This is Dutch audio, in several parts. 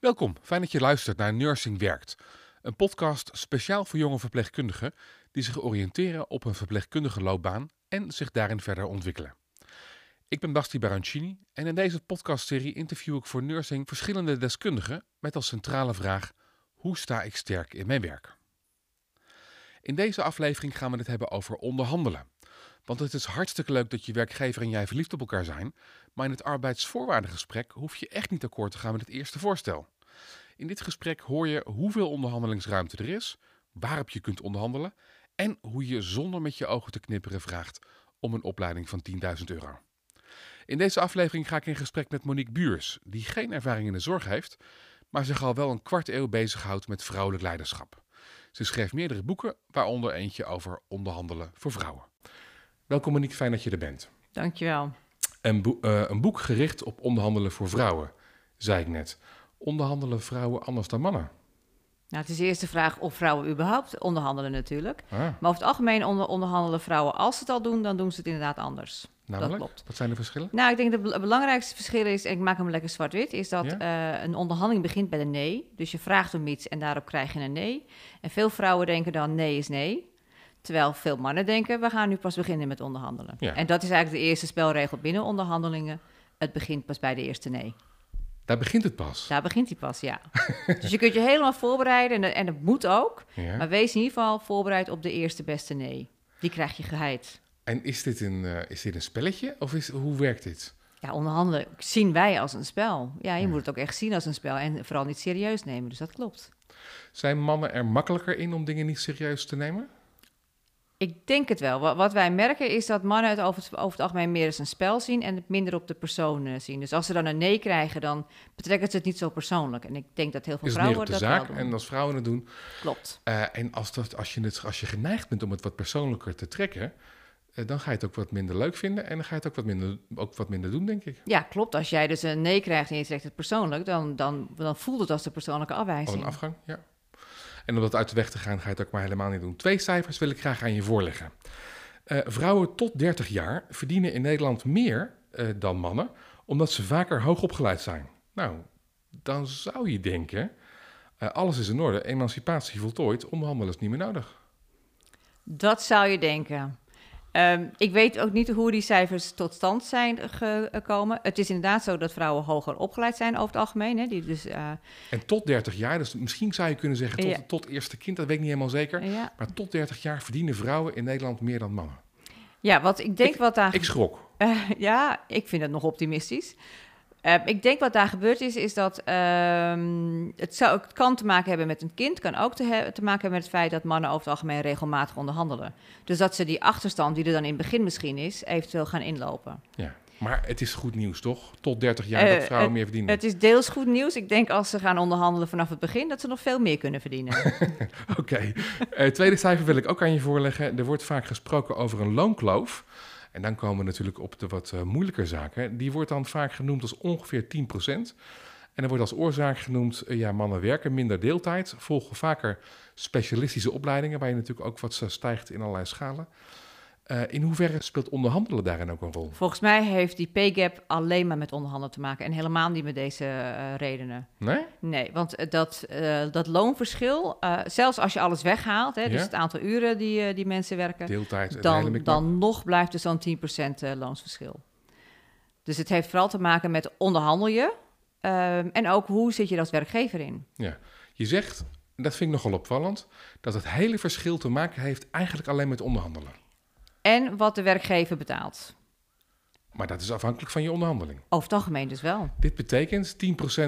Welkom, fijn dat je luistert naar Nursing Werkt. Een podcast speciaal voor jonge verpleegkundigen die zich oriënteren op een verpleegkundige loopbaan en zich daarin verder ontwikkelen. Ik ben Basti Barancini en in deze podcastserie interview ik voor Nursing verschillende deskundigen met als centrale vraag: hoe sta ik sterk in mijn werk? In deze aflevering gaan we het hebben over onderhandelen. Want het is hartstikke leuk dat je werkgever en jij verliefd op elkaar zijn, maar in het arbeidsvoorwaardengesprek hoef je echt niet akkoord te gaan met het eerste voorstel. In dit gesprek hoor je hoeveel onderhandelingsruimte er is, waarop je kunt onderhandelen en hoe je zonder met je ogen te knipperen vraagt om een opleiding van 10.000 euro. In deze aflevering ga ik in gesprek met Monique Buurs, die geen ervaring in de zorg heeft, maar zich al wel een kwart eeuw bezighoudt met vrouwelijk leiderschap. Ze schreef meerdere boeken, waaronder eentje over onderhandelen voor vrouwen. Welkom Monique, fijn dat je er bent. Dankjewel. Een, boek, uh, een boek gericht op onderhandelen voor vrouwen, zei ik net. Onderhandelen vrouwen anders dan mannen? Nou, het is de eerste vraag of vrouwen überhaupt onderhandelen natuurlijk. Ah. Maar over het algemeen onder, onderhandelen vrouwen, als ze het al doen, dan doen ze het inderdaad anders. Namelijk? Dat klopt. Wat zijn de verschillen? Nou, ik denk dat het belangrijkste verschil is, en ik maak hem lekker zwart-wit, is dat uh, een onderhandeling begint bij een nee. Dus je vraagt om iets en daarop krijg je een nee. En veel vrouwen denken dan nee is nee. Terwijl veel mannen denken, we gaan nu pas beginnen met onderhandelen. En dat is eigenlijk de eerste spelregel binnen onderhandelingen. Het begint pas bij de eerste nee. Daar begint het pas? Daar begint hij pas, ja. dus je kunt je helemaal voorbereiden en, en dat moet ook. Maar wees in ieder geval voorbereid op de eerste beste nee. Die krijg je geheid. En is dit een, uh, is dit een spelletje of is, hoe werkt dit? Ja, onderhandelen zien wij als een spel. Ja, je moet het ook echt zien als een spel en vooral niet serieus nemen. Dus dat klopt. Zijn mannen er makkelijker in om dingen niet serieus te nemen? Ik denk het wel. Wat wij merken is dat mannen het over, het over het algemeen meer als een spel zien en het minder op de persoon zien. Dus als ze dan een nee krijgen, dan betrekken ze het niet zo persoonlijk. En ik denk dat heel veel is vrouwen meer op de dat zaak, En als vrouwen het doen. Klopt. Uh, en als, dat, als, je het, als je geneigd bent om het wat persoonlijker te trekken, uh, dan ga je het ook wat minder leuk vinden en dan ga je het ook wat minder, ook wat minder doen, denk ik. Ja, klopt. Als jij dus een nee krijgt en je trekt het persoonlijk, dan, dan, dan voelt het als de persoonlijke afwijzing. Of een afgang, ja. En om dat uit de weg te gaan, ga je het ook maar helemaal niet doen. Twee cijfers wil ik graag aan je voorleggen. Uh, vrouwen tot 30 jaar verdienen in Nederland meer uh, dan mannen, omdat ze vaker hoogopgeleid zijn. Nou, dan zou je denken, uh, alles is in orde, emancipatie voltooid, onderhandelen is niet meer nodig. Dat zou je denken. Um, ik weet ook niet hoe die cijfers tot stand zijn gekomen. Het is inderdaad zo dat vrouwen hoger opgeleid zijn over het algemeen. Hè, die dus, uh... En tot 30 jaar, dus misschien zou je kunnen zeggen tot, ja. tot eerste kind, dat weet ik niet helemaal zeker. Ja. Maar tot 30 jaar verdienen vrouwen in Nederland meer dan mannen. Ja, wat ik denk ik, wat daar. Ik schrok. Uh, ja, ik vind het nog optimistisch. Uh, ik denk wat daar gebeurd is, is dat um, het, zou, het kan te maken hebben met een kind, kan ook te, te, maken hebben met het feit dat mannen over het algemeen regelmatig onderhandelen. Dus dat ze die achterstand die er dan in het begin misschien is, eventueel gaan inlopen. Ja. Maar het is goed nieuws, toch? Tot 30 jaar uh, dat vrouwen het, meer verdienen. Het is deels goed nieuws. Ik denk als ze gaan onderhandelen vanaf het begin, dat ze nog veel meer kunnen verdienen. Oké. Okay. Uh, tweede cijfer wil ik ook aan je voorleggen. Er wordt vaak gesproken over een loonkloof. En dan komen we natuurlijk op de wat uh, moeilijker zaken. Die wordt dan vaak genoemd als ongeveer 10%. En er wordt als oorzaak genoemd, uh, ja, mannen werken minder deeltijd, volgen vaker specialistische opleidingen, waar je natuurlijk ook wat stijgt in allerlei schalen. Uh, in hoeverre speelt onderhandelen daarin ook een rol? Volgens mij heeft die pay gap alleen maar met onderhandelen te maken en helemaal niet met deze uh, redenen. Nee? Nee, want dat, uh, dat loonverschil, zelfs als je alles weghaalt, hè, ja? dus het aantal uren die, die mensen werken, Deeltijd, dan, dan nog blijft er zo'n 10% loonsverschil. Dus het heeft vooral te maken met onderhandel je en ook hoe zit je als werkgever in. Ja, je zegt, dat vind ik nogal opvallend, dat het hele verschil te maken heeft eigenlijk alleen met onderhandelen en wat de werkgever betaalt. Maar dat is afhankelijk van je onderhandeling. Over het algemeen dus wel. Dit betekent 10%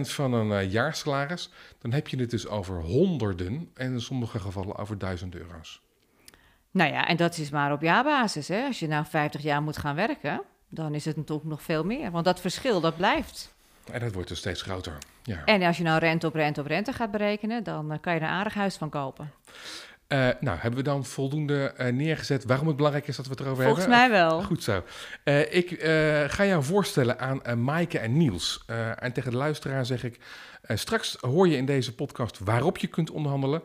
van een uh, jaarsalaris. Dan heb je het dus over honderden en in sommige gevallen over duizend euro's. Nou ja, en dat is maar op jaarbasis. Hè? Als je nou 50 jaar moet gaan werken, dan is het natuurlijk nog veel meer. Want dat verschil, dat blijft. En dat wordt dus steeds groter. Ja. En als je nou rente op rente op rente gaat berekenen, dan uh, kan je er een aardig huis van kopen. Uh, nou, hebben we dan voldoende uh, neergezet waarom het belangrijk is dat we het erover Volgens hebben? Volgens mij wel. Goed zo. ik ga jou voorstellen aan Maaike en Niels. en tegen de luisteraar zeg ik, straks hoor je in deze podcast waarop je kunt onderhandelen.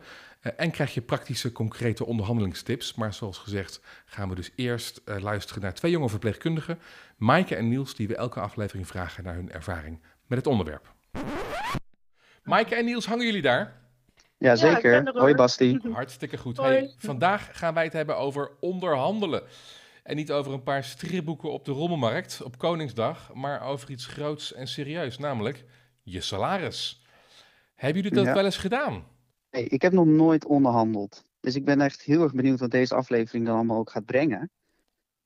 en krijg je praktische, concrete onderhandelingstips. Maar zoals gezegd gaan we dus eerst luisteren naar twee jonge verpleegkundigen, Maaike en Niels, die we elke aflevering vragen naar hun ervaring met het onderwerp. Maaike en Niels, hangen jullie daar? Ja, zeker. Hoi Basti. Hartstikke goed. Hey, vandaag gaan wij het hebben over onderhandelen. En niet over een paar stripboeken op de rommelmarkt op Koningsdag, maar over iets groots en serieus, namelijk je salaris. Hebben jullie dat wel eens gedaan? Nee, ik heb nog nooit onderhandeld. Dus ik ben echt heel erg benieuwd wat deze aflevering dan allemaal ook gaat brengen.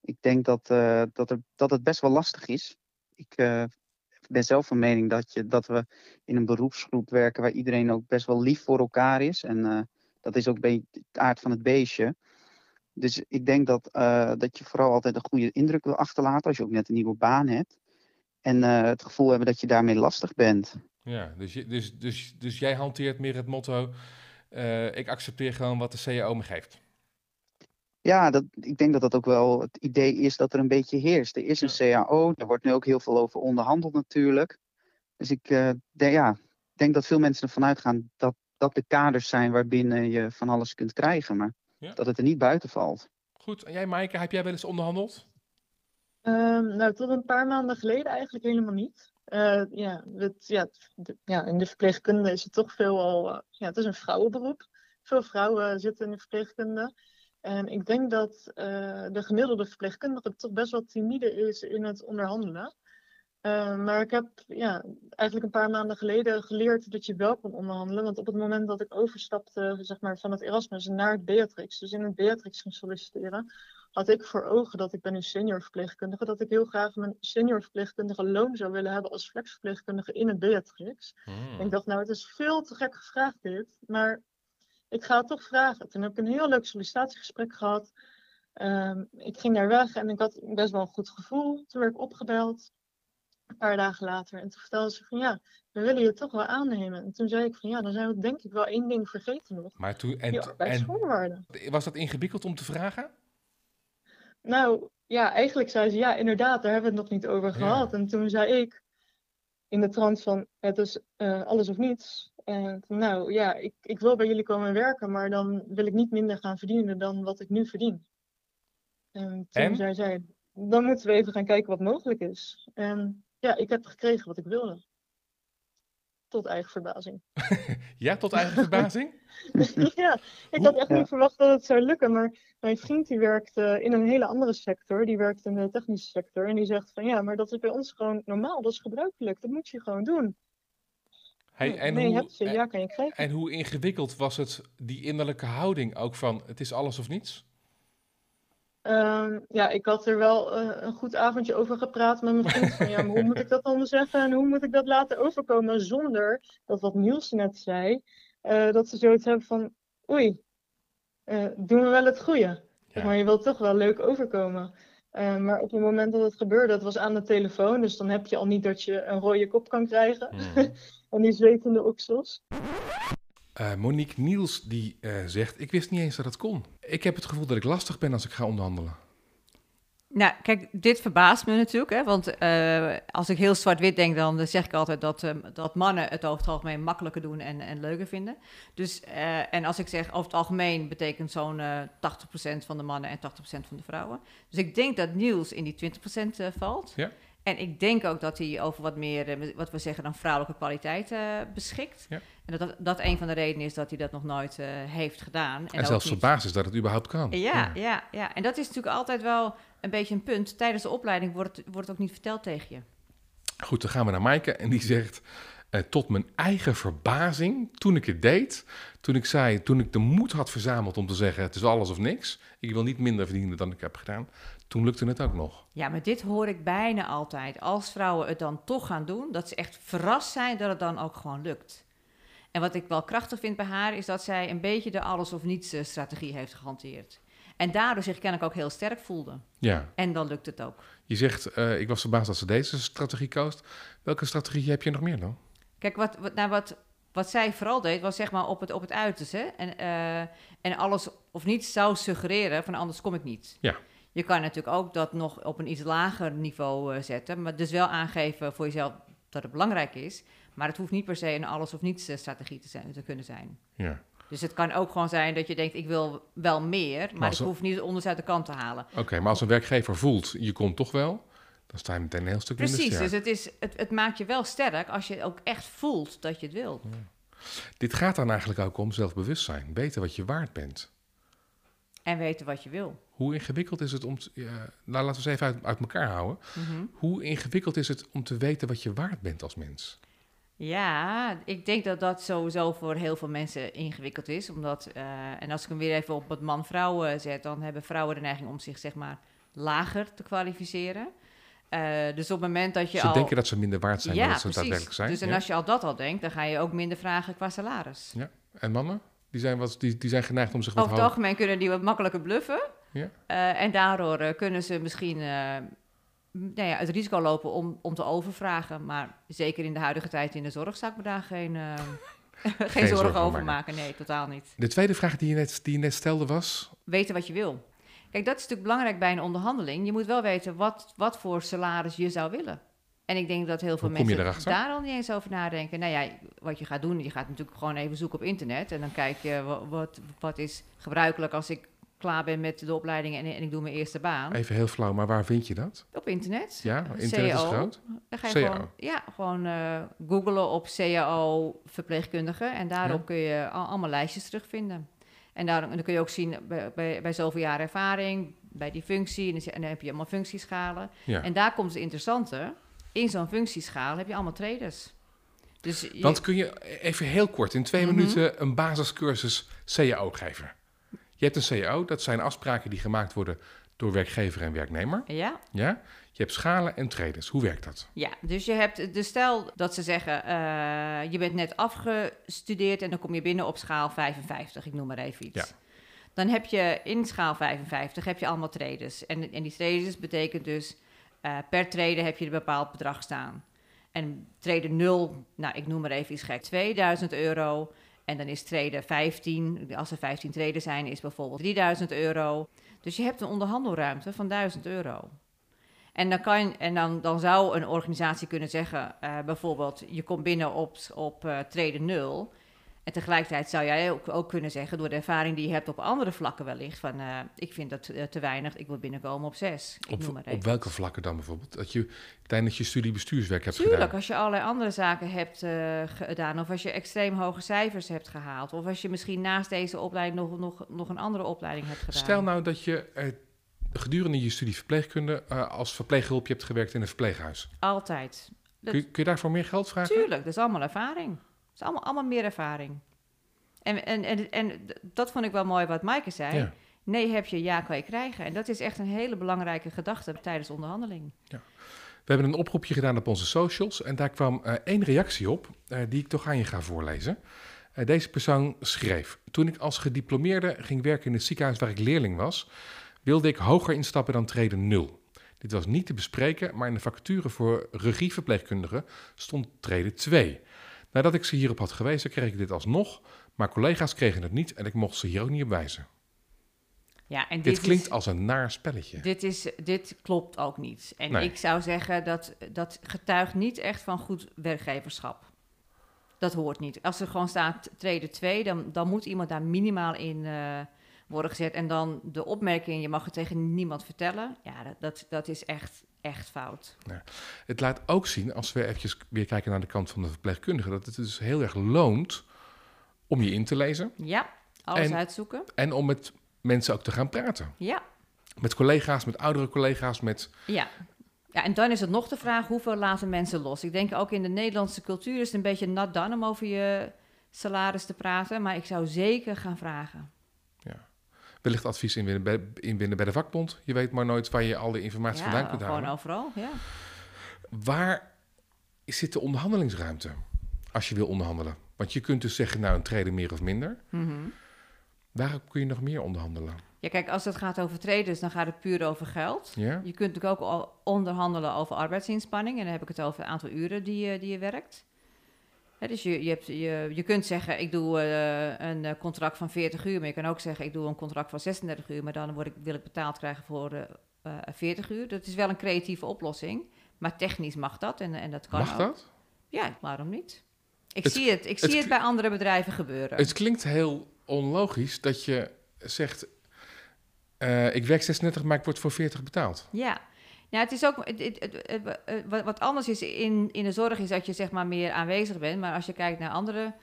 Ik denk dat, uh, dat, er, dat het best wel lastig is. Ik uh, ben zelf van mening dat, je, dat we in een beroepsgroep werken waar iedereen ook best wel lief voor elkaar is. En uh, dat is ook het aard van het beestje. Dus ik denk dat, dat je vooral altijd een goede indruk wil achterlaten als je ook net een nieuwe baan hebt. En het gevoel hebben dat je daarmee lastig bent. Ja, dus, dus, dus, dus jij hanteert meer het motto: ik accepteer gewoon wat de CAO me geeft. Ja, dat, ik denk dat dat ook wel het idee is dat er een beetje heerst. Er is een CAO, er wordt nu ook heel veel over onderhandeld natuurlijk. Dus ik uh, denk, ja, denk dat veel mensen ervan uitgaan dat dat de kaders zijn waarbinnen je van alles kunt krijgen, maar ja. dat het er niet buiten valt. Goed, en jij Maaike, heb jij wel eens onderhandeld? Um, nou, tot een paar maanden geleden eigenlijk helemaal niet. Uh, ja, het, ja, ja, in de verpleegkunde is het toch veel al. Uh, ja, het is een vrouwenberoep. Veel vrouwen zitten in de verpleegkunde. En ik denk dat uh, de gemiddelde verpleegkundige toch best wel timide is in het onderhandelen. maar ik heb ja, eigenlijk een paar maanden geleden geleerd dat je wel kon onderhandelen. Want op het moment dat ik overstapte zeg maar, van het Erasmus naar het Beatrix, dus in het Beatrix ging solliciteren, had ik voor ogen dat ik ben nu senior verpleegkundige, dat ik heel graag mijn senior verpleegkundige loon zou willen hebben als flexverpleegkundige in het Beatrix. Hmm. ik dacht, nou, het is veel te gek gevraagd dit, maar ik ga het toch vragen. Toen heb ik een heel leuk sollicitatiegesprek gehad. Um, ik ging daar weg en ik had best wel een goed gevoel. Toen werd ik opgebeld, een paar dagen later. En toen vertelde ze van ja, we willen je toch wel aannemen. En toen zei ik van ja, dan zijn we denk ik wel één ding vergeten nog. Maar toen, en, en was dat ingewikkeld om te vragen? Nou, ja, eigenlijk zei ze, ja, inderdaad, daar hebben we het nog niet over gehad. En toen zei ik, in de trant van, het is uh, alles of niets. En nou, ja, ik, ik wil bij jullie komen werken, maar dan wil ik niet minder gaan verdienen dan wat ik nu verdien. En toen en? zei zij, dan moeten we even gaan kijken wat mogelijk is. En ja, ik heb gekregen wat ik wilde. Tot eigen verbazing. ja, tot eigen verbazing? ja, ik had echt niet verwacht dat het zou lukken. Maar mijn vriend die werkt in een hele andere sector. Die werkt in de technische sector. En die zegt van ja, maar dat is bij ons gewoon normaal. Dat is gebruikelijk. Dat moet je gewoon doen. Hey, en nee, hoe, heb je, ja, kan je krijgen. En hoe ingewikkeld was het, die innerlijke houding ook van het is alles of niets? Um, ja, ik had er wel uh, een goed avondje over gepraat met mijn vriend. Van, ja, maar hoe moet ik dat dan zeggen en hoe moet ik dat laten overkomen zonder dat wat Niels net zei, uh, dat ze zoiets hebben van oei, uh, doen we wel het goede. Ja. Maar je wilt toch wel leuk overkomen. maar op het moment dat het gebeurde, dat was aan de telefoon, dus dan heb je al niet dat je een rode kop kan krijgen. Mm. en die zwetende oksels. Uh, Monique Niels die uh, zegt: Ik wist niet eens dat het kon. Ik heb het gevoel dat ik lastig ben als ik ga onderhandelen. Nou, kijk, dit verbaast me natuurlijk. Hè, want uh, als ik heel zwart-wit denk, dan zeg ik altijd dat, dat mannen het over het algemeen makkelijker doen en, en leuker vinden. Dus, en als ik zeg over het algemeen, betekent zo'n 80% van de mannen en 80% van de vrouwen. Dus ik denk dat Niels in die 20% valt. Ja. En ik denk ook dat hij over wat meer, wat we zeggen dan vrouwelijke kwaliteit beschikt. Ja. En dat, dat een van de redenen is dat hij dat nog nooit uh, heeft gedaan. En, en zelfs niet... verbaasd is dat het überhaupt kan. Ja, ja, ja, En dat is natuurlijk altijd wel een beetje een punt. Tijdens de opleiding wordt het, wordt het ook niet verteld tegen je. Goed, dan gaan we naar Maaike en die zegt... Uh, tot mijn eigen verbazing, toen ik het deed, toen ik zei, toen ik de moed had verzameld om te zeggen: het is alles of niks, ik wil niet minder verdienen dan ik heb gedaan, toen lukte het ook nog. Ja, maar dit hoor ik bijna altijd. Als vrouwen het dan toch gaan doen, dat ze echt verrast zijn dat het dan ook gewoon lukt. En wat ik wel krachtig vind bij haar, is dat zij een beetje de alles of niets eh, strategie heeft gehanteerd. En daardoor zich kennelijk ook heel sterk voelde. Ja. En dan lukt het ook. Je zegt, uh, ik was verbaasd dat ze deze strategie koos. Welke strategie heb je nog meer dan? Kijk, wat, wat, nou wat, wat zij vooral deed, was zeg maar op het, op het uiterste. En, uh, en alles of niets zou suggereren van anders kom ik niet. Ja. Je kan natuurlijk ook dat nog op een iets lager niveau uh, zetten. Maar dus wel aangeven voor jezelf dat het belangrijk is. Maar het hoeft niet per se een alles of niets eh, strategie te, zijn, te kunnen zijn. Ja. Dus het kan ook gewoon zijn dat je denkt, ik wil wel meer, maar, maar ik hoef niet onderzet uit de kant te halen. Oké, maar als een werkgever voelt, je komt toch wel, dan sta je meteen een heel stuk Precies, dus het, is, het, het maakt je wel sterk als je ook echt voelt dat je het wilt. Ja. Dit gaat dan eigenlijk ook om zelfbewustzijn. Weten wat je waard bent. En weten wat je wil. Hoe ingewikkeld is het om... Te, nou, laten we eens even uit, uit elkaar houden. Mhm. Hoe ingewikkeld is het om te weten wat je waard bent als mens? Ja, ik denk dat dat sowieso voor heel veel mensen ingewikkeld is. Omdat, eh, en als ik hem weer even op het man-vrouw eh, zet, dan hebben vrouwen de neiging om zich zeg maar lager te kwalificeren. Eh, dus op het moment dat je Ze al... denken dat ze minder waard zijn ja, dan dat ze daadwerkelijk zijn. Dus en ja. als je al dat al denkt, dan ga je ook minder vragen qua salaris. Ja. En mannen? Die zijn, wat, die, die zijn geneigd om zich wat Over het hoger... algemeen kunnen die wat makkelijker bluffen. Ja. Eh, en daardoor eh, kunnen ze misschien eh, nou ja, het risico lopen om, om te overvragen. Maar zeker in de huidige tijd in de zorg zou ik me daar geen, eh, geen, zorgen over maken. maken. Nee, totaal niet. De tweede vraag die je, net, die je net stelde was... Weten wat je wil. Kijk, dat is natuurlijk belangrijk bij een onderhandeling. Je moet wel weten wat, wat voor salaris je zou willen. En ik denk dat heel veel mensen daar al niet eens over nadenken. Nou ja, wat je gaat doen, je gaat natuurlijk gewoon even zoeken op internet. En dan kijk je wat, wat, wat is gebruikelijk als ik klaar ben met de opleiding en, en ik doe mijn eerste baan. Even heel flauw, maar waar vind je dat? Op internet. Ja, internet is groot. Dan ga je CAO. gewoon, ja, gewoon eh googlen op CAO verpleegkundige. En daarop Ja. kun je al- allemaal lijstjes terugvinden. En daar, en dan kun je ook zien bij, bij, bij zoveel jaar ervaring, bij die functie. En dan, heb je allemaal functieschalen. Ja. En daar komt het interessante. In zo'n functieschaal heb je allemaal traders. Dus je- Want kun je even heel kort, in twee Mhm. minuten, een basiscursus CAO geven? Je hebt een CAO, dat zijn afspraken die gemaakt worden door werkgever en werknemer. ja, Ja? Je hebt schalen en traders. Hoe werkt dat? Ja, dus je hebt, dus stel dat ze zeggen, eh, je bent net afgestudeerd en dan kom je binnen op schaal 55, ik noem maar even iets. Ja. Dan heb je in schaal 55 heb je allemaal traders. En, en die traders betekent dus, eh, per trader heb je een bepaald bedrag staan. En trader 0, nou ik noem maar even iets gek, 2000 euro. En dan is trader 15, als er 15 traders zijn, is bijvoorbeeld 3000 euro. Dus je hebt een onderhandelruimte van 1000 euro. En dan, kan, en dan, dan zou een organisatie kunnen zeggen, eh, bijvoorbeeld, je komt binnen op, op eh trader 0. En tegelijkertijd zou jij ook, ook kunnen zeggen, door de ervaring die je hebt op andere vlakken wellicht, van eh, ik vind dat eh, te weinig, ik wil binnenkomen op 6. Ik noem Op, maar op welke vlakken dan bijvoorbeeld? Dat je tijdens je studie bestuurswerk hebt Tuurlijk, gedaan. als je allerlei andere zaken hebt eh, gedaan, of als je extreem hoge cijfers hebt gehaald, of als je misschien naast deze opleiding nog, nog, nog een andere opleiding hebt gedaan. Stel nou dat je gedurende je studie verpleegkunde als verpleeghulpje hebt gewerkt in een verpleeghuis. Altijd. Dat- Kun je, kun je daarvoor meer geld vragen? Tuurlijk, dat is allemaal ervaring. Dat is allemaal, allemaal meer ervaring. En, en, en, en dat vond ik wel mooi wat Maaike zei. Ja. Nee heb je, ja kan je krijgen. En dat is echt een hele belangrijke gedachte tijdens onderhandeling. We hebben een oproepje gedaan op onze socials en daar kwam eh, één reactie op eh, die ik toch aan je ga voorlezen. Eh, deze persoon schreef: Toen ik als gediplomeerde ging werken in het ziekenhuis waar ik leerling was, wilde ik hoger instappen dan treden 0. Dit was niet te bespreken, maar in de vacature voor regieverpleegkundige stond treden 2. Nadat ik ze hierop had gewezen, kreeg ik dit alsnog, maar collega's kregen het niet en ik mocht ze hier ook niet op wijzen. Ja, en Dit, dit, klinkt is, als een naar spelletje. dit, is, dit klopt ook niet. En Nee. ik zou zeggen dat dat getuigt niet echt van goed werkgeverschap. Dat hoort niet. Als er gewoon staat treden 2, dan, dan moet iemand daar minimaal in eh, worden gezet. En dan de opmerking, je mag het tegen niemand vertellen. Ja, dat, dat, dat is echt, echt fout. Het laat ook zien, als we eventjes weer kijken naar de kant van de verpleegkundige, dat het dus heel erg loont om je in te lezen Ja, alles En- uitzoeken. en om met mensen ook te gaan praten. Ja, Met collega's, met oudere collega's, met... ja. Ja, en dan is het nog de vraag, hoeveel laten mensen los? Ik denk ook in de Nederlandse cultuur is het een beetje nat dan om over je salaris te praten. Maar ik zou zeker gaan vragen. Wellicht advies inwinnen bij, inwinnen bij de vakbond. Je weet maar nooit waar je al de informatie vandaan Ja, kunt gewoon halen. overal, ja. Waar zit de onderhandelingsruimte als je wil onderhandelen? Want je kunt dus zeggen, nou een treden meer of minder. Mhm. Waar kun je nog meer onderhandelen? Ja, kijk, als het gaat over traders, dan gaat het puur over geld. Ja? Je kunt natuurlijk ook al onderhandelen over arbeidsinspanning. En dan heb ik het over het aantal uren die, je- die je werkt. Dus je, je, hebt, je, je kunt zeggen, ik doe eh, een eh, contract van 40 uur. Maar je kan ook zeggen, ik doe een contract van 36 uur. Maar dan word ik, wil ik betaald krijgen voor eh, eh, 40 uur. Dat is wel een creatieve oplossing. Maar technisch mag dat. En, en dat kan Mag ook. dat? Ja, waarom niet? Ik Het- zie het, ik het- zie het bij andere bedrijven gebeuren. Het klinkt heel onlogisch dat je zegt... ik werk 36, maar ik word voor 40 betaald. Ja. Ja, het is ook, het, het, wat anders is in, in de zorg is dat je zeg maar meer aanwezig bent. Maar als je kijkt naar andere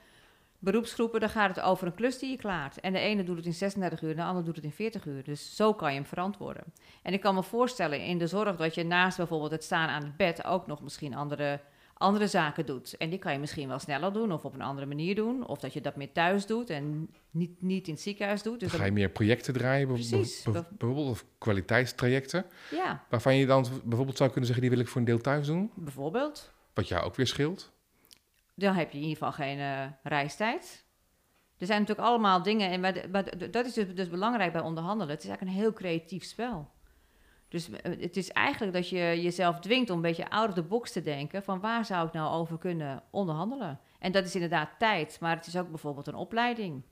beroepsgroepen, dan gaat het over een klus die je klaart. En de ene doet het in 36 uur, de ander doet het in 40 uur. Dus zo kan je hem verantwoorden. En ik kan me voorstellen in de zorg dat je naast bijvoorbeeld het staan aan het bed ook nog misschien andere, andere zaken doet. En die kan je misschien wel sneller doen of op een andere manier doen. Of dat je dat meer thuis doet en niet, niet in het ziekenhuis doet. Dus dan ga je meer projecten draaien, Precies. bijvoorbeeld, of kwaliteitstrajecten. Ja, Waarvan je dan bijvoorbeeld zou kunnen zeggen, die wil ik voor een deel thuis doen. bijvoorbeeld. Wat jou ook weer scheelt. Dan heb je in ieder geval geen eh, reistijd. Er zijn natuurlijk allemaal dingen, en maar, maar dat is dus, dus belangrijk bij onderhandelen. Het is eigenlijk een heel creatief spel. Dus eh, het is eigenlijk dat je jezelf dwingt om een beetje out of the box te denken van waar zou ik nou over kunnen onderhandelen. En dat is inderdaad tijd, maar het is ook bijvoorbeeld een opleiding.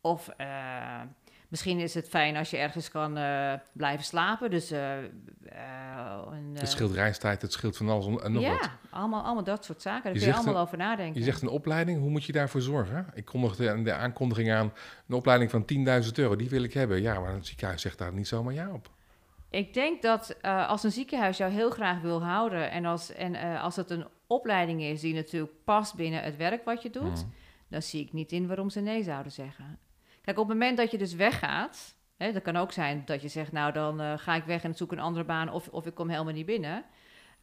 Of eh, misschien is het fijn als je ergens kan eh, blijven slapen. Dus een, Het scheelt reistijd, het scheelt van alles en nog ja, wat. allemaal, allemaal dat soort zaken. Daar Je kun je allemaal een- over nadenken. Je zegt een opleiding, hoe moet je daarvoor zorgen? Ik kondigde aan de aankondiging aan een opleiding van 10.000 euro, die wil ik hebben. Ja, maar het ziekenhuis zegt daar niet zomaar ja op. Ik denk dat eh, als een ziekenhuis jou heel graag wil houden en als, en, eh, als het een opleiding is die natuurlijk past binnen het werk wat je doet, Mm. dan zie ik niet in waarom ze nee zouden zeggen. Kijk, op het moment dat je dus weggaat, hè, dat kan ook zijn dat je zegt, nou dan eh, ga ik weg en zoek een andere baan of, of ik kom helemaal niet binnen.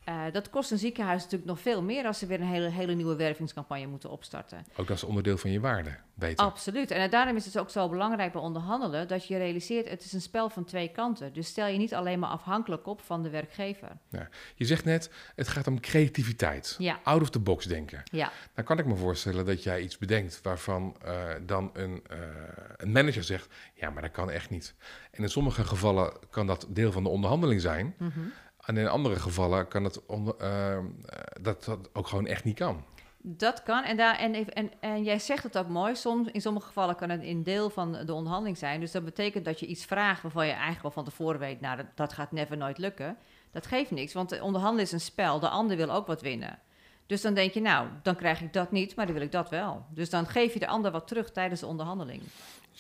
Eh, dat kost een ziekenhuis natuurlijk nog veel meer als ze weer een hele, hele nieuwe wervingscampagne moeten opstarten. Ook is onderdeel van je waarde, weten. Absoluut. En daarom is het ook zo belangrijk bij onderhandelen dat je realiseert, het is een spel van twee kanten. Dus stel je niet alleen maar afhankelijk op van de werkgever. Je zegt net, het gaat om creativiteit. Ja. Out of the box denken. Ja, Dan kan ik me voorstellen dat jij iets bedenkt waarvan eh, dan een, eh, een manager zegt, ja, maar dat kan echt niet. En in sommige gevallen kan dat deel van de onderhandeling zijn. mhm. En in andere gevallen kan het onder, eh, dat dat ook gewoon echt niet kan. dat kan. En, daar, en, en, en jij zegt het ook mooi. Soms, in sommige gevallen kan het een deel van de onderhandeling zijn. Dus dat betekent dat je iets vraagt waarvan je eigenlijk wel van tevoren weet, nou, dat, dat gaat never nooit lukken. Dat geeft niks, want onderhandelen is een spel. De ander wil ook wat winnen. Dus dan denk je, nou, dan krijg ik dat niet, maar dan wil ik dat wel. Dus dan geef je de ander wat terug tijdens de onderhandeling.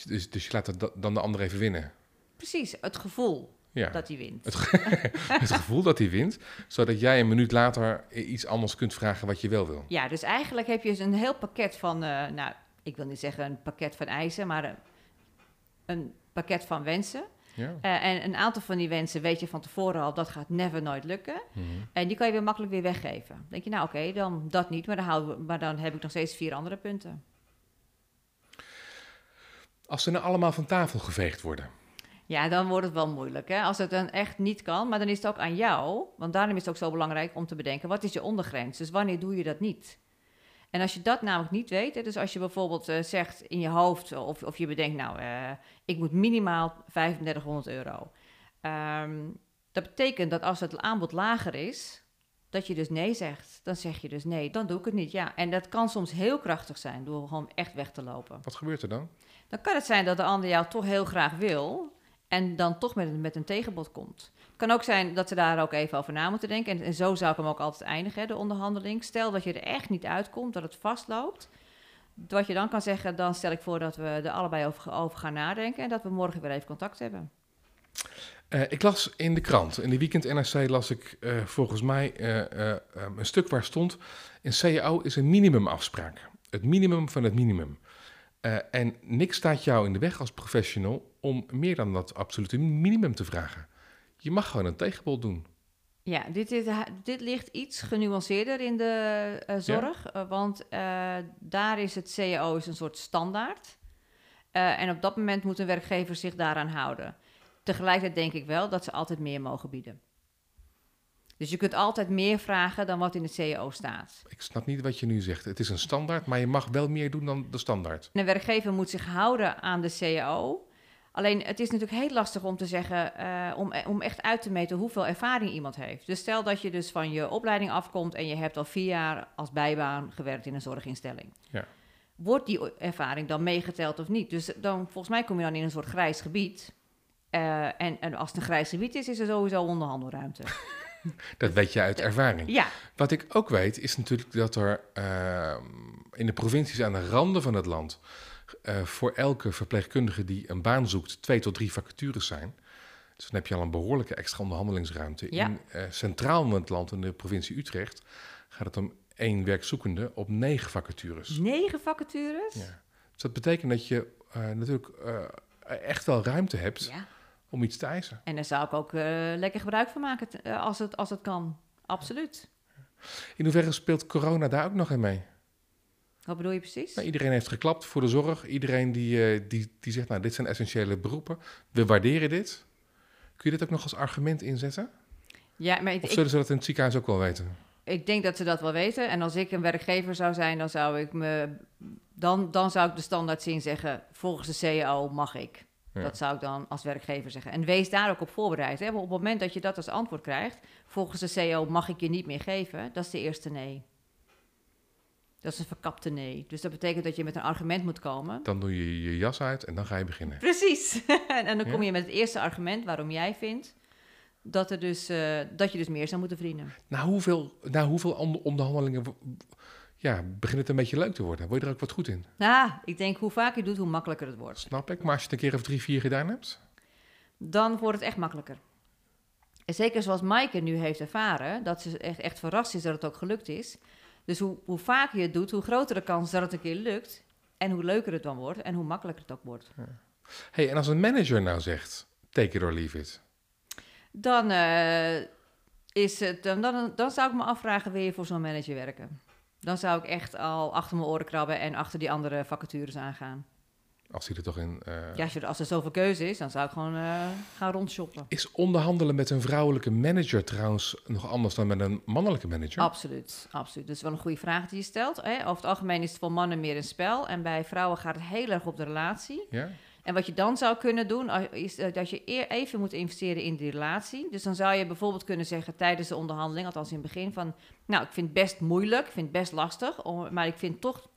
Dus, dus je laat het dan de ander even winnen. Precies, het gevoel Ja. dat hij wint. Het, het gevoel dat hij wint, zodat jij een minuut later iets anders kunt vragen wat je wel wil. Ja, dus eigenlijk heb je dus een heel pakket van, eh, nou, ik wil niet zeggen een pakket van eisen, maar een, een pakket van wensen. Ja. Eh, en een aantal van die wensen weet je van tevoren al, dat gaat never nooit lukken. Mhm. En die kan je weer makkelijk weer weggeven. Dan denk je, nou oké, dan dat niet, maar dan, houden we, maar dan heb ik nog steeds vier andere punten. Als ze nou allemaal van tafel geveegd worden. Ja, dan wordt het wel moeilijk. Hè? Als het dan echt niet kan, maar dan is het ook aan jou. Want daarom is het ook zo belangrijk om te bedenken, wat is je ondergrens? Dus wanneer doe je dat niet? En als je dat namelijk niet weet, hè, dus als je bijvoorbeeld eh, zegt in je hoofd, of, of je bedenkt, nou, eh, ik moet minimaal 3500 euro. Ehm, dat betekent dat als het aanbod lager is, dat je dus nee zegt. Dan zeg je dus nee, dan doe ik het niet. Ja, en dat kan soms heel krachtig zijn, door gewoon echt weg te lopen. Wat gebeurt er dan? Dan kan het zijn dat de ander jou toch heel graag wil en dan toch met met een tegenbod komt. Het kan ook zijn dat ze daar ook even over na moeten denken. En, zo zou ik hem ook altijd eindigen, hè, de onderhandeling. Stel dat je er echt niet uitkomt, dat het vastloopt. Wat je dan kan zeggen, dan stel ik voor dat we er allebei over, gaan nadenken... en dat we morgen weer even contact hebben. Eh, ik las in de krant, in de weekend NRC las ik eh, volgens mij eh, een stuk waar stond... een CAO is een minimumafspraak. Het minimum van het minimum. En niks staat jou in de weg als professional om meer dan dat absolute minimum te vragen. Je mag gewoon een tegenbod doen. Ja, dit, is, dit ligt iets genuanceerder in de eh, zorg, eh, want eh, daar is het CAO is een soort standaard. En op dat moment moet een werkgever zich daaraan houden. Tegelijkertijd denk ik wel dat ze altijd meer mogen bieden. Dus je kunt altijd meer vragen dan wat in het CAO staat. Ik snap niet wat je nu zegt. Het is een standaard, maar je mag wel meer doen dan de standaard. En een werkgever moet zich houden aan de CAO. Alleen het is natuurlijk heel lastig om te zeggen, eh, om, om echt uit te meten hoeveel ervaring iemand heeft. Dus stel dat je dus van je opleiding afkomt en je hebt al vier jaar als bijbaan gewerkt in een zorginstelling. Ja. Wordt die ervaring dan meegeteld of niet? Dus dan, volgens mij kom je dan in een soort grijs gebied. Eh, en, en als het een grijs gebied is, is er sowieso onderhandelruimte. Dat weet je uit ervaring. ja, Wat ik ook weet, is natuurlijk dat er eh, in de provincies aan de randen van het land eh, voor elke verpleegkundige die een baan zoekt, twee tot drie vacatures zijn. Dus dan heb je al een behoorlijke extra onderhandelingsruimte. Ja. In eh, centraal in het land, in de provincie Utrecht, gaat het om één werkzoekende op negen vacatures. Negen vacatures? Ja. Dus dat betekent dat je eh, natuurlijk echt wel ruimte hebt Ja. om iets te eisen. En daar zou ik ook lekker gebruik van maken als, het, als het kan. Absoluut. In hoeverre speelt corona daar ook nog in mee? Wat bedoel je precies? Nou, iedereen heeft geklapt voor de zorg. Iedereen die, eh, die, die zegt, nou, dit zijn essentiële beroepen. We waarderen dit. Kun je dit ook nog als argument inzetten? Ja, maar ik, Of ik, zullen ze dat in het ziekenhuis ook wel weten? ik denk dat ze dat wel weten. En als ik een werkgever zou zijn, dan zou ik me... Dan, dan zou ik de standaard zien zeggen, volgens de CAO mag ik. Ja. Dat zou ik dan als werkgever zeggen. En wees daar ook op voorbereid. Hè? Op het moment dat je dat als antwoord krijgt, volgens de CAO mag ik je niet meer geven, dat is de eerste nee. Dat is een verkapte nee. Dus dat betekent dat je met een argument moet komen. Dan doe je je jas uit en dan ga je beginnen. Precies. en, en dan kom Ja. je met het eerste argument waarom jij vindt dat, er dus, eh, dat je dus meer zou moeten verdienen. Na hoeveel, na hoeveel onder- onderhandelingen ja, begint het een beetje leuk te worden? Word je er ook wat goed in? Nou, ik denk hoe vaker je doet, hoe makkelijker het wordt. Snap ik. Maar als je het een keer of drie, vier gedaan hebt? Dan wordt het echt makkelijker. En zeker zoals Maaike nu heeft ervaren, dat ze echt, echt verrast is dat het ook gelukt is. Dus hoe, hoe vaker je het doet, hoe groter de kans dat het een keer lukt. En hoe leuker het dan wordt en hoe makkelijker het ook wordt. hey, en als een manager nou zegt, take it or leave it. Dan, eh, is het, dan, dan, dan zou ik me afvragen, wil je voor zo'n manager werken? Dan zou ik echt al achter mijn oren krabben en achter die andere vacatures aangaan. Als hij er toch in... eh, Ja, als, je, als er zoveel keuze is, dan zou ik gewoon eh, gaan rondshoppen. Is onderhandelen met een vrouwelijke manager trouwens nog anders dan met een mannelijke manager? Absoluut, absoluut. Dat is wel een goede vraag die je stelt. Hè? Over het algemeen is het voor mannen meer een spel. En bij vrouwen gaat het heel erg op de relatie. Ja? En wat je dan zou kunnen doen, eh, is dat je eer even moet investeren in die relatie. Dus dan zou je bijvoorbeeld kunnen zeggen tijdens de onderhandeling, althans in het begin, van... Nou, ik vind het best moeilijk, ik vind het best lastig, maar ik vind het toch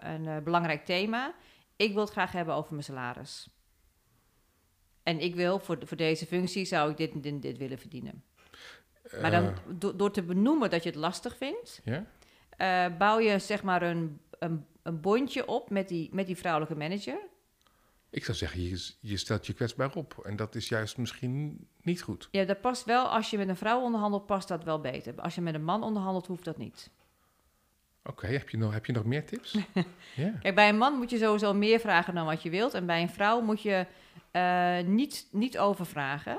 een belangrijk thema. Ik wil het graag hebben over mijn salaris. En ik wil, voor, voor deze functie zou ik dit en dit, dit willen verdienen. Maar dan, Eh, do- door te benoemen dat je het lastig vindt, eh, bouw je zeg maar een, een, een bondje op met die, met die vrouwelijke manager. Ik zou zeggen, je, je stelt je kwetsbaar op. En dat is juist misschien niet goed. Ja, dat past wel. Als je met een vrouw onderhandelt, past dat wel beter. Als je met een man onderhandelt, hoeft dat niet. Oké, heb, je nog- heb je nog meer tips? Kijk, bij een man moet je sowieso meer vragen dan wat je wilt. En bij een vrouw moet je eh, niet, niet overvragen.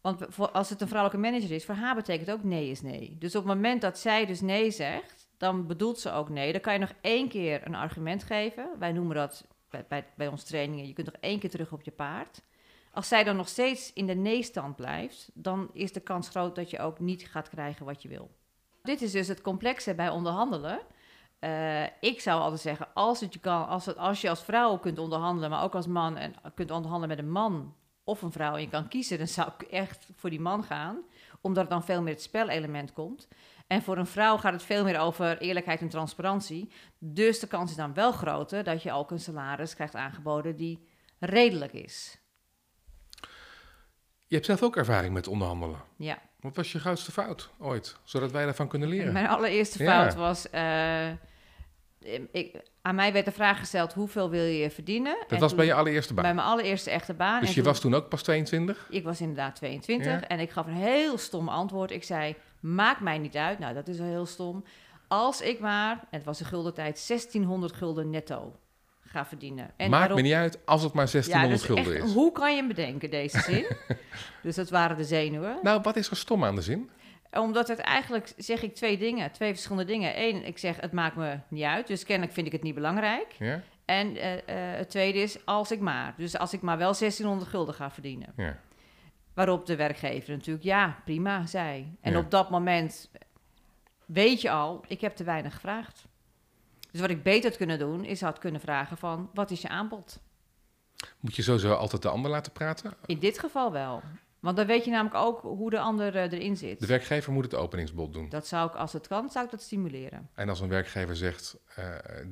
Want voor, als het een vrouwelijke manager is, voor haar betekent ook nee is nee. Dus op het moment dat zij dus nee zegt, dan bedoelt ze ook nee. Dan kan je nog één keer een argument geven. Wij noemen dat bij, bij, bij ons trainingen, je kunt nog één keer terug op je paard. Als zij dan nog steeds in de nee-stand blijft, dan is de kans groot dat je ook niet gaat krijgen wat je wil. Dit is dus het complexe bij onderhandelen. Eh, ik zou altijd zeggen, als, het je kan, als, het, als je als vrouw kunt onderhandelen, maar ook als man en kunt onderhandelen met een man of een vrouw en je kan kiezen, dan zou ik echt voor die man gaan, omdat er dan veel meer het spelelement komt. En voor een vrouw gaat het veel meer over eerlijkheid en transparantie. Dus de kans is dan wel groter dat je ook een salaris krijgt aangeboden die redelijk is. Je hebt zelf ook ervaring met onderhandelen. Ja. Wat was je grootste fout ooit? Zodat wij daarvan kunnen leren. Mijn allereerste Ja. fout was. eh, ik, aan mij werd de vraag gesteld: hoeveel wil je verdienen? Dat En was toen- bij je allereerste baan. bij mijn allereerste echte baan. dus En je toen- was toen ook pas 22? Ik was inderdaad 22 Ja. en ik gaf een heel stom antwoord. Ik zei: Maakt mij niet uit. Nou, dat is al heel stom. Als ik maar, en het was een gulden tijd, 1600 gulden netto ga verdienen. En Maakt me niet uit als het maar ja, 1600 dus gulden echt, is. Hoe kan je hem bedenken, deze zin? dus dat waren de zenuwen. Nou, wat is er stom aan de zin? Omdat het eigenlijk, zeg ik twee dingen, twee verschillende dingen. Eén, ik zeg, het maakt me niet uit, dus kennelijk vind ik het niet belangrijk. Ja? En eh, eh, het tweede is, als ik maar. Dus als ik maar wel 1600 gulden ga verdienen. Ja. Waarop de werkgever natuurlijk, ja, prima, zei. En Ja. op dat moment weet je al, ik heb te weinig gevraagd. Dus wat ik beter had kunnen doen, is had kunnen vragen van, wat is je aanbod? Moet je sowieso altijd de ander laten praten? In dit geval wel. Want dan weet je namelijk ook hoe de ander eh, erin zit. De werkgever moet het openingsbod doen. Dat zou ik, als het kan, zou ik dat stimuleren. En als een werkgever zegt, eh,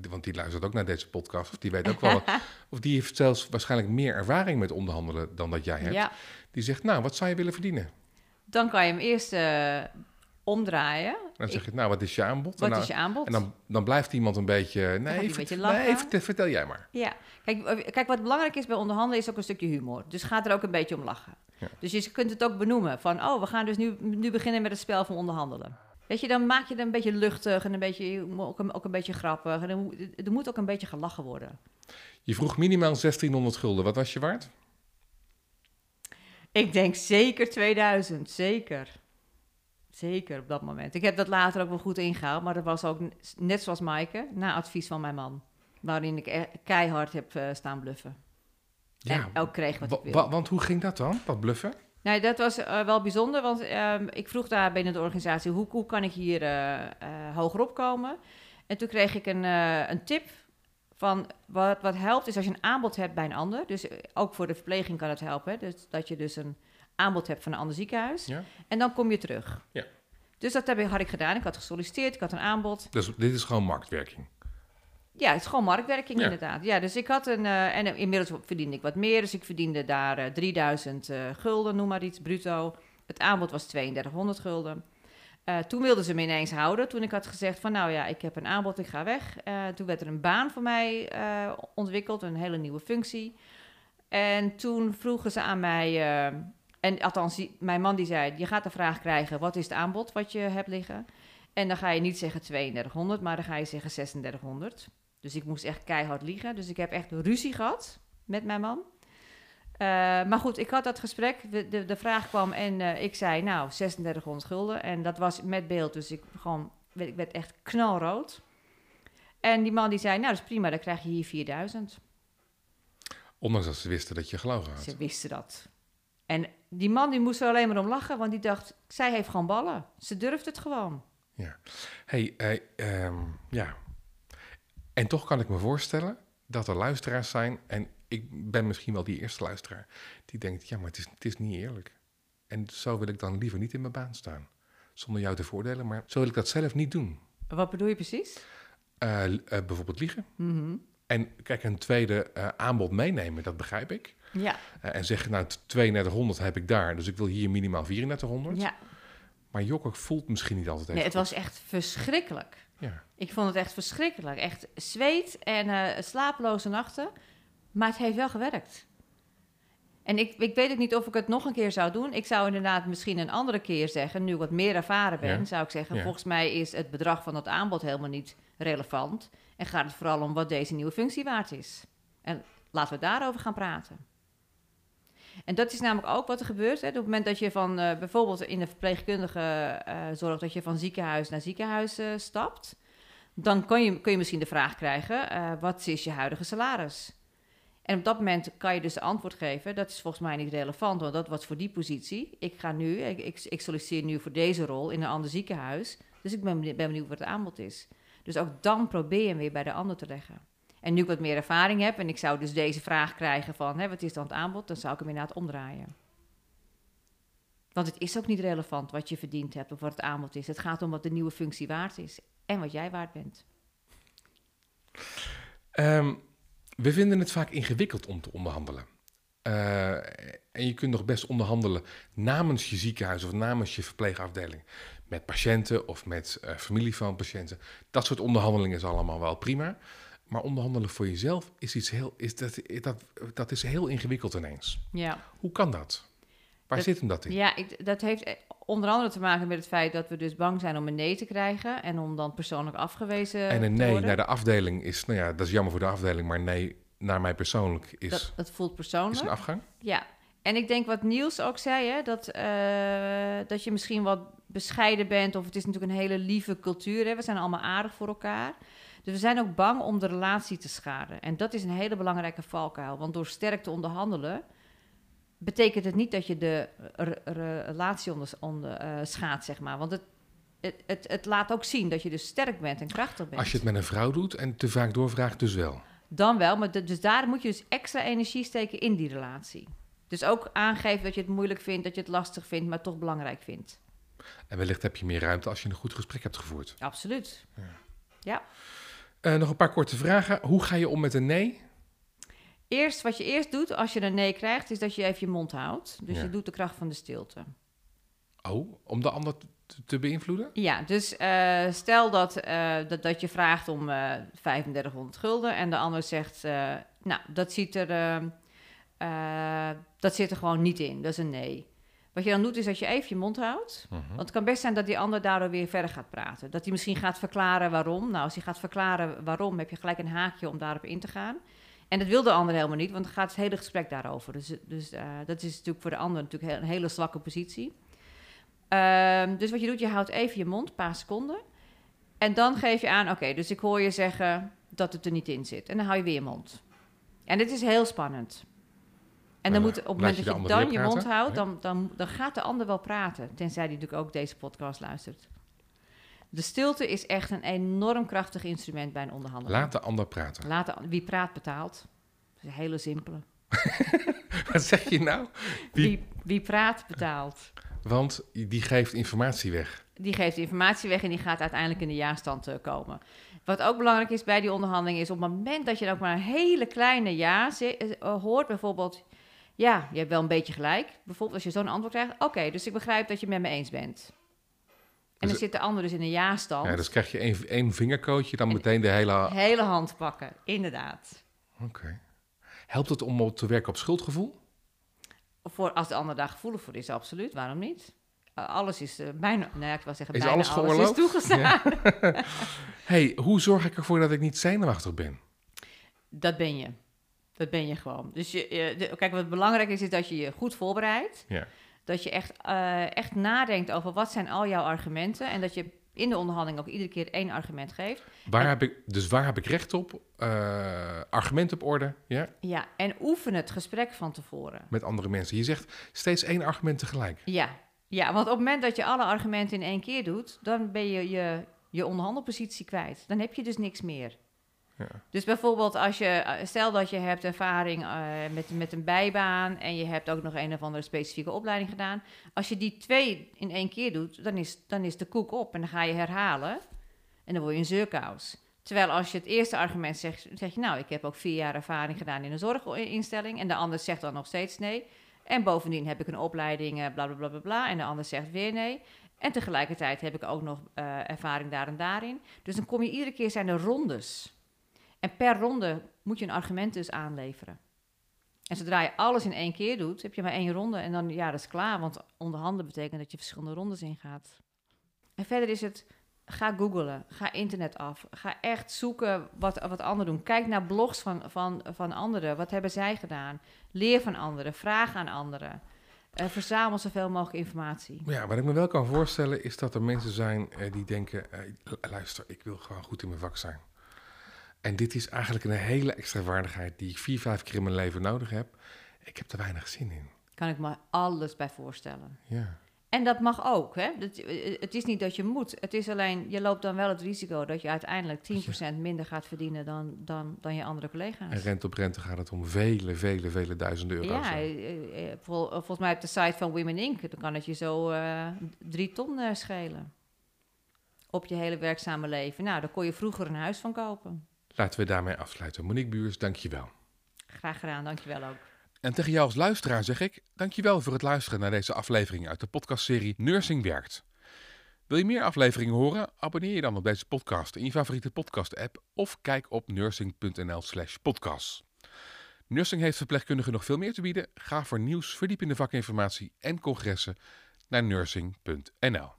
want die luistert ook naar deze podcast, of die weet ook wel, of die heeft zelfs waarschijnlijk meer ervaring met onderhandelen dan dat jij hebt. Ja, Die zegt, nou, wat zou je willen verdienen? dan kan je hem eerst eh, omdraaien. En dan zeg je, nou, wat is je aanbod? Wat en, dan, is je aanbod? en dan, dan blijft iemand een beetje, nee, een vert- beetje nee vertel, jij maar. Ja, kijk, eh, kijk, wat belangrijk is bij onderhandelen is ook een stukje humor. Dus ga er ook een beetje om lachen. Ja. Dus je kunt het ook benoemen van, oh, we gaan dus nu, nu beginnen met het spel van onderhandelen. Weet je, dan maak je het een beetje luchtig en een beetje, ook, een, ook een beetje grappig. En er, er moet ook een beetje gelachen worden. Je vroeg minimaal 1600 gulden. Wat was je waard? Ik denk zeker 2000, zeker. Zeker op dat moment. Ik heb dat later ook wel goed ingehaald, maar dat was ook net zoals Maaike, na advies van mijn man. Waarin ik e- keihard heb eh, staan bluffen. en ook kreeg wat wa- ik want hoe ging dat dan, dat bluffen? Nee, dat was eh, wel bijzonder, want ehm, ik vroeg daar binnen de organisatie... hoe, hoe kan ik hier eh eh, hogerop komen? En toen kreeg ik een, een tip van... Wat, wat helpt is als je een aanbod hebt bij een ander... dus ook voor de verpleging kan het helpen... hè, dus dat je dus een aanbod hebt van een ander ziekenhuis... Ja. en dan kom je terug. Ja. Dus dat heb ik, had ik gedaan. Ik had gesolliciteerd, ik had een aanbod. Dus dit is gewoon marktwerking. Ja, het is gewoon marktwerking Ja. inderdaad. Ja, dus ik had een... eh, en inmiddels verdiende ik wat meer. Dus ik verdiende daar eh, 3000 eh, gulden, noem maar iets, bruto. Het aanbod was 3200 gulden. Toen wilden ze me ineens houden. Toen ik had gezegd van, nou ja, ik heb een aanbod, ik ga weg. Toen werd er een baan voor mij ontwikkeld, een hele nieuwe functie. En toen vroegen ze aan mij... en althans, die- mijn man die zei, je gaat de vraag krijgen... wat is het aanbod wat je hebt liggen? En dan ga je niet zeggen 3200, maar dan ga je zeggen 3600. Dus ik moest echt keihard liegen. Dus ik heb echt ruzie gehad met mijn man. Eh, maar goed, ik had dat gesprek. De, de, de vraag kwam en eh, ik zei, nou, 3600 gulden. En dat was met beeld, dus ik, gewoon, ik werd echt knalrood. En die man die zei, nou, dat is prima, dan krijg je hier 4000. Ondanks dat ze wisten dat je gelogen had. Ze wisten dat. En die man die moest er alleen maar om lachen, want die dacht, zij heeft gewoon ballen. Ze durft het gewoon. Hey, eh, ehm, ja. En toch kan ik me voorstellen dat er luisteraars zijn, en ik ben misschien wel die eerste luisteraar, die denkt, ja, maar het is, het is niet eerlijk. En zo wil ik dan liever niet in mijn baan staan. Zonder jou te voordelen, maar zo wil ik dat zelf niet doen. Wat bedoel je precies? Eh, eh, bijvoorbeeld liegen. Mhm. En kijk, een tweede aanbod meenemen, dat begrijp ik. Ja, Eh, en zeggen, nou, 3200 heb ik daar, dus ik wil hier minimaal 3400. ja. Maar jokken voelt misschien niet altijd even Nee, het goed. was echt verschrikkelijk. Ja. Ik vond het echt verschrikkelijk. Echt zweet en eh, slapeloze nachten. Maar het heeft wel gewerkt. En ik, ik weet ook niet of ik het nog een keer zou doen. Ik zou inderdaad misschien een andere keer zeggen, nu ik wat meer ervaren ben, Ja. zou ik zeggen, Ja. volgens mij is het bedrag van dat aanbod helemaal niet relevant. En gaat het vooral om wat deze nieuwe functie waard is. En laten we daarover gaan praten. En dat is namelijk ook wat er gebeurt. Hè. Op het moment dat je van eh, bijvoorbeeld in de verpleegkundige eh, zorg, dat je van ziekenhuis naar ziekenhuis eh, stapt, dan kun je, kun je misschien de vraag krijgen: wat is je huidige salaris? En op dat moment kan je dus antwoord geven: dat is volgens mij niet relevant, want dat was voor die positie. Ik ga nu, ik, ik, solliciteer nu voor deze rol in een ander ziekenhuis. Dus ik ben, ben benieuwd wat het aanbod is. Dus ook dan probeer je hem weer bij de ander te leggen. En nu ik wat meer ervaring heb en ik zou dus deze vraag krijgen van hè, wat is dan het aanbod, dan zou ik hem inderdaad omdraaien. Want het is ook niet relevant wat je verdiend hebt of wat het aanbod is. Het gaat om wat de nieuwe functie waard is en wat jij waard bent. Ehm, we vinden het vaak ingewikkeld om te onderhandelen. Eh, en je kunt nog best onderhandelen namens je ziekenhuis of namens je verpleegafdeling. Met patiënten of met eh, familie van patiënten. Dat soort onderhandelingen is allemaal wel prima. Maar onderhandelen voor jezelf is iets heel, is dat, dat, dat is heel ingewikkeld ineens. Ja, Hoe kan dat? Waar Dat- zit hem dat in? ja ik, dat heeft eh, onder andere te maken met het feit dat we dus bang zijn om een nee te krijgen en om dan persoonlijk afgewezen en een nee worden. naar de afdeling is, nou ja, dat is jammer voor de afdeling, maar nee naar mij persoonlijk is, dat, dat voelt is persoonlijk. een afgang. Ja, en ik denk wat Niels ook zei, hè, dat, eh, dat je misschien wat bescheiden bent, of het is natuurlijk een hele lieve cultuur, hè, we zijn allemaal aardig voor elkaar. Dus we zijn ook bang om de relatie te schaden. En dat is een hele belangrijke valkuil, want door sterk te onderhandelen, betekent het niet dat je de re- re- relatie onder, onder eh, schaadt, zeg maar. Want het, het, het, het laat ook zien dat je dus sterk bent en krachtig bent. Als je het met een vrouw doet en te vaak doorvraagt, dus wel. Dan wel, maar de- dus daar moet je dus extra energie steken in die relatie. Dus ook aangeven dat je het moeilijk vindt, dat je het lastig vindt, maar toch belangrijk vindt. En wellicht heb je meer ruimte als je een goed gesprek hebt gevoerd. Absoluut. Eh, nog een paar korte vragen. Hoe ga je om met een nee? Eerst, wat je eerst doet als je een nee krijgt, is dat je even je mond houdt. Dus Ja. je doet de kracht van de stilte. Oh, om de ander te, beïnvloeden? Ja, dus eh, stel dat, eh, dat, dat je vraagt om eh 3500 gulden en de ander zegt, nou, dat, ziet er, dat zit er gewoon niet in, dat is een nee. Wat je dan doet is dat je even je mond houdt. Mhm. Want het kan best zijn dat die ander daardoor weer verder gaat praten. Dat hij misschien gaat verklaren waarom. Nou, als hij gaat verklaren waarom, heb je gelijk een haakje om daarop in te gaan. En dat wil de ander helemaal niet, want dan gaat het hele gesprek daarover. Dus, dus eh, dat is natuurlijk voor de ander natuurlijk een hele zwakke positie. Ehm, dus wat je doet, je houdt even je mond, een paar seconden. En dan geef je aan, oké, dus ik hoor je zeggen dat het er niet in zit. En dan hou je weer je mond. En dit is heel spannend. En dan moet, op het moment je dat je dan je mond houdt, dan, dan, dan gaat de ander wel praten. Tenzij die natuurlijk ook deze podcast luistert. De stilte is echt een enorm krachtig instrument bij een onderhandeling. Laat de ander praten. Laat de- wie praat betaalt. Dat is een hele simpele. Wat zeg je nou? Wie- Wie, wie praat betaalt. Want die geeft informatie weg. Die geeft informatie weg en die gaat uiteindelijk in de ja-stand eh, komen. Wat ook belangrijk is bij die onderhandeling is op het moment dat je dan ook maar een hele kleine ja eh, hoort, bijvoorbeeld, ja, je hebt wel een beetje gelijk. Bijvoorbeeld als je zo'n antwoord krijgt, oké, dus ik begrijp dat je het met me eens bent. En Dus- dan zit de ander dus in een ja-stand. Ja, dus krijg je één, één vingerkootje, dan En- meteen de hele... Hele hand pakken, inderdaad. Oké. Helpt het om te werken op schuldgevoel? Voor, als de ander daar gevoelig voor is, absoluut. Waarom niet? Eh, alles is eh, bijna, nou ja, ik wil zeggen, Is bijna alles alles, is toegestaan. hey, hoe zorg ik ervoor dat ik niet zenuwachtig ben? Dat ben je. Dat ben je gewoon. Dus je, je- de- kijk, wat belangrijk is, is dat je je goed voorbereidt. Ja. Dat je echt, eh, echt nadenkt over wat zijn al jouw argumenten. En dat je in de onderhandeling ook iedere keer één argument geeft. Waar En- heb ik, dus waar heb ik recht op? Eh, argument op orde, ja? Ja, en oefen het gesprek van tevoren. Met andere mensen. Je zegt steeds één argument tegelijk. Ja. ja, want op het moment dat je alle argumenten in één keer doet, dan ben je je, je onderhandelpositie kwijt. Dan heb je dus niks meer. Dus bijvoorbeeld als je, eh, stel dat je hebt ervaring eh, met, met een bijbaan en je hebt ook nog een of andere specifieke opleiding gedaan. Als je die twee in één keer doet, dan is, dan is de koek op en dan ga je herhalen en dan word je een zeurkous. Terwijl als je het eerste argument zegt, zeg je nou, ik heb ook vier jaar ervaring gedaan in een zorginstelling en de ander zegt dan nog steeds nee. En bovendien heb ik een opleiding, eh, bla bla bla bla bla, en de ander zegt weer nee. En tegelijkertijd heb ik ook nog ervaring daar en daarin. Dus dan kom je iedere keer zijn er rondes. En per ronde moet je een argument dus aanleveren. En zodra je alles in één keer doet, heb je maar één ronde. En dan, ja, dat is klaar. Want onderhandelen betekent dat je verschillende rondes ingaat. En verder is het, ga googlen. Ga internet af. Ga echt zoeken wat, wat anderen doen. Kijk naar blogs van, van, van anderen. Wat hebben zij gedaan? Leer van anderen. Vraag aan anderen. Eh, verzamel zoveel mogelijk informatie. Ja, wat ik me wel kan voorstellen is dat er mensen zijn eh, die denken... eh, luister, ik wil gewoon goed in mijn vak zijn. En dit is eigenlijk een hele extra vaardigheid die ik vier, vijf keer in mijn leven nodig heb. Ik heb er weinig zin in. Kan ik me alles bij voorstellen. Ja. En dat mag ook. Hè? Dat, eh, het is niet dat je moet. Het is alleen, je loopt dan wel het risico dat je uiteindelijk 10% minder gaat verdienen dan, dan, dan je andere collega's. En rente op rente gaat het om vele, vele, vele duizenden euro's. ja, eh, eh, vol- volgens mij op de site van Women Inc. dan kan het je zo drie ton schelen. Op je hele werkzame leven. Nou, daar kon je vroeger een huis van kopen. Laten we daarmee afsluiten. Monique Buurs, dank je wel. Graag gedaan, dankjewel ook. En tegen jou als luisteraar zeg ik, dankjewel voor het luisteren naar deze aflevering uit de podcastserie Nursing Werkt. Wil je meer afleveringen horen? Abonneer je dan op deze podcast in je favoriete podcast-app of kijk op nursing.nl slash podcast. Nursing heeft verpleegkundigen nog veel meer te bieden. Ga voor nieuws, verdiepende vakinformatie en congressen naar nursing.nl.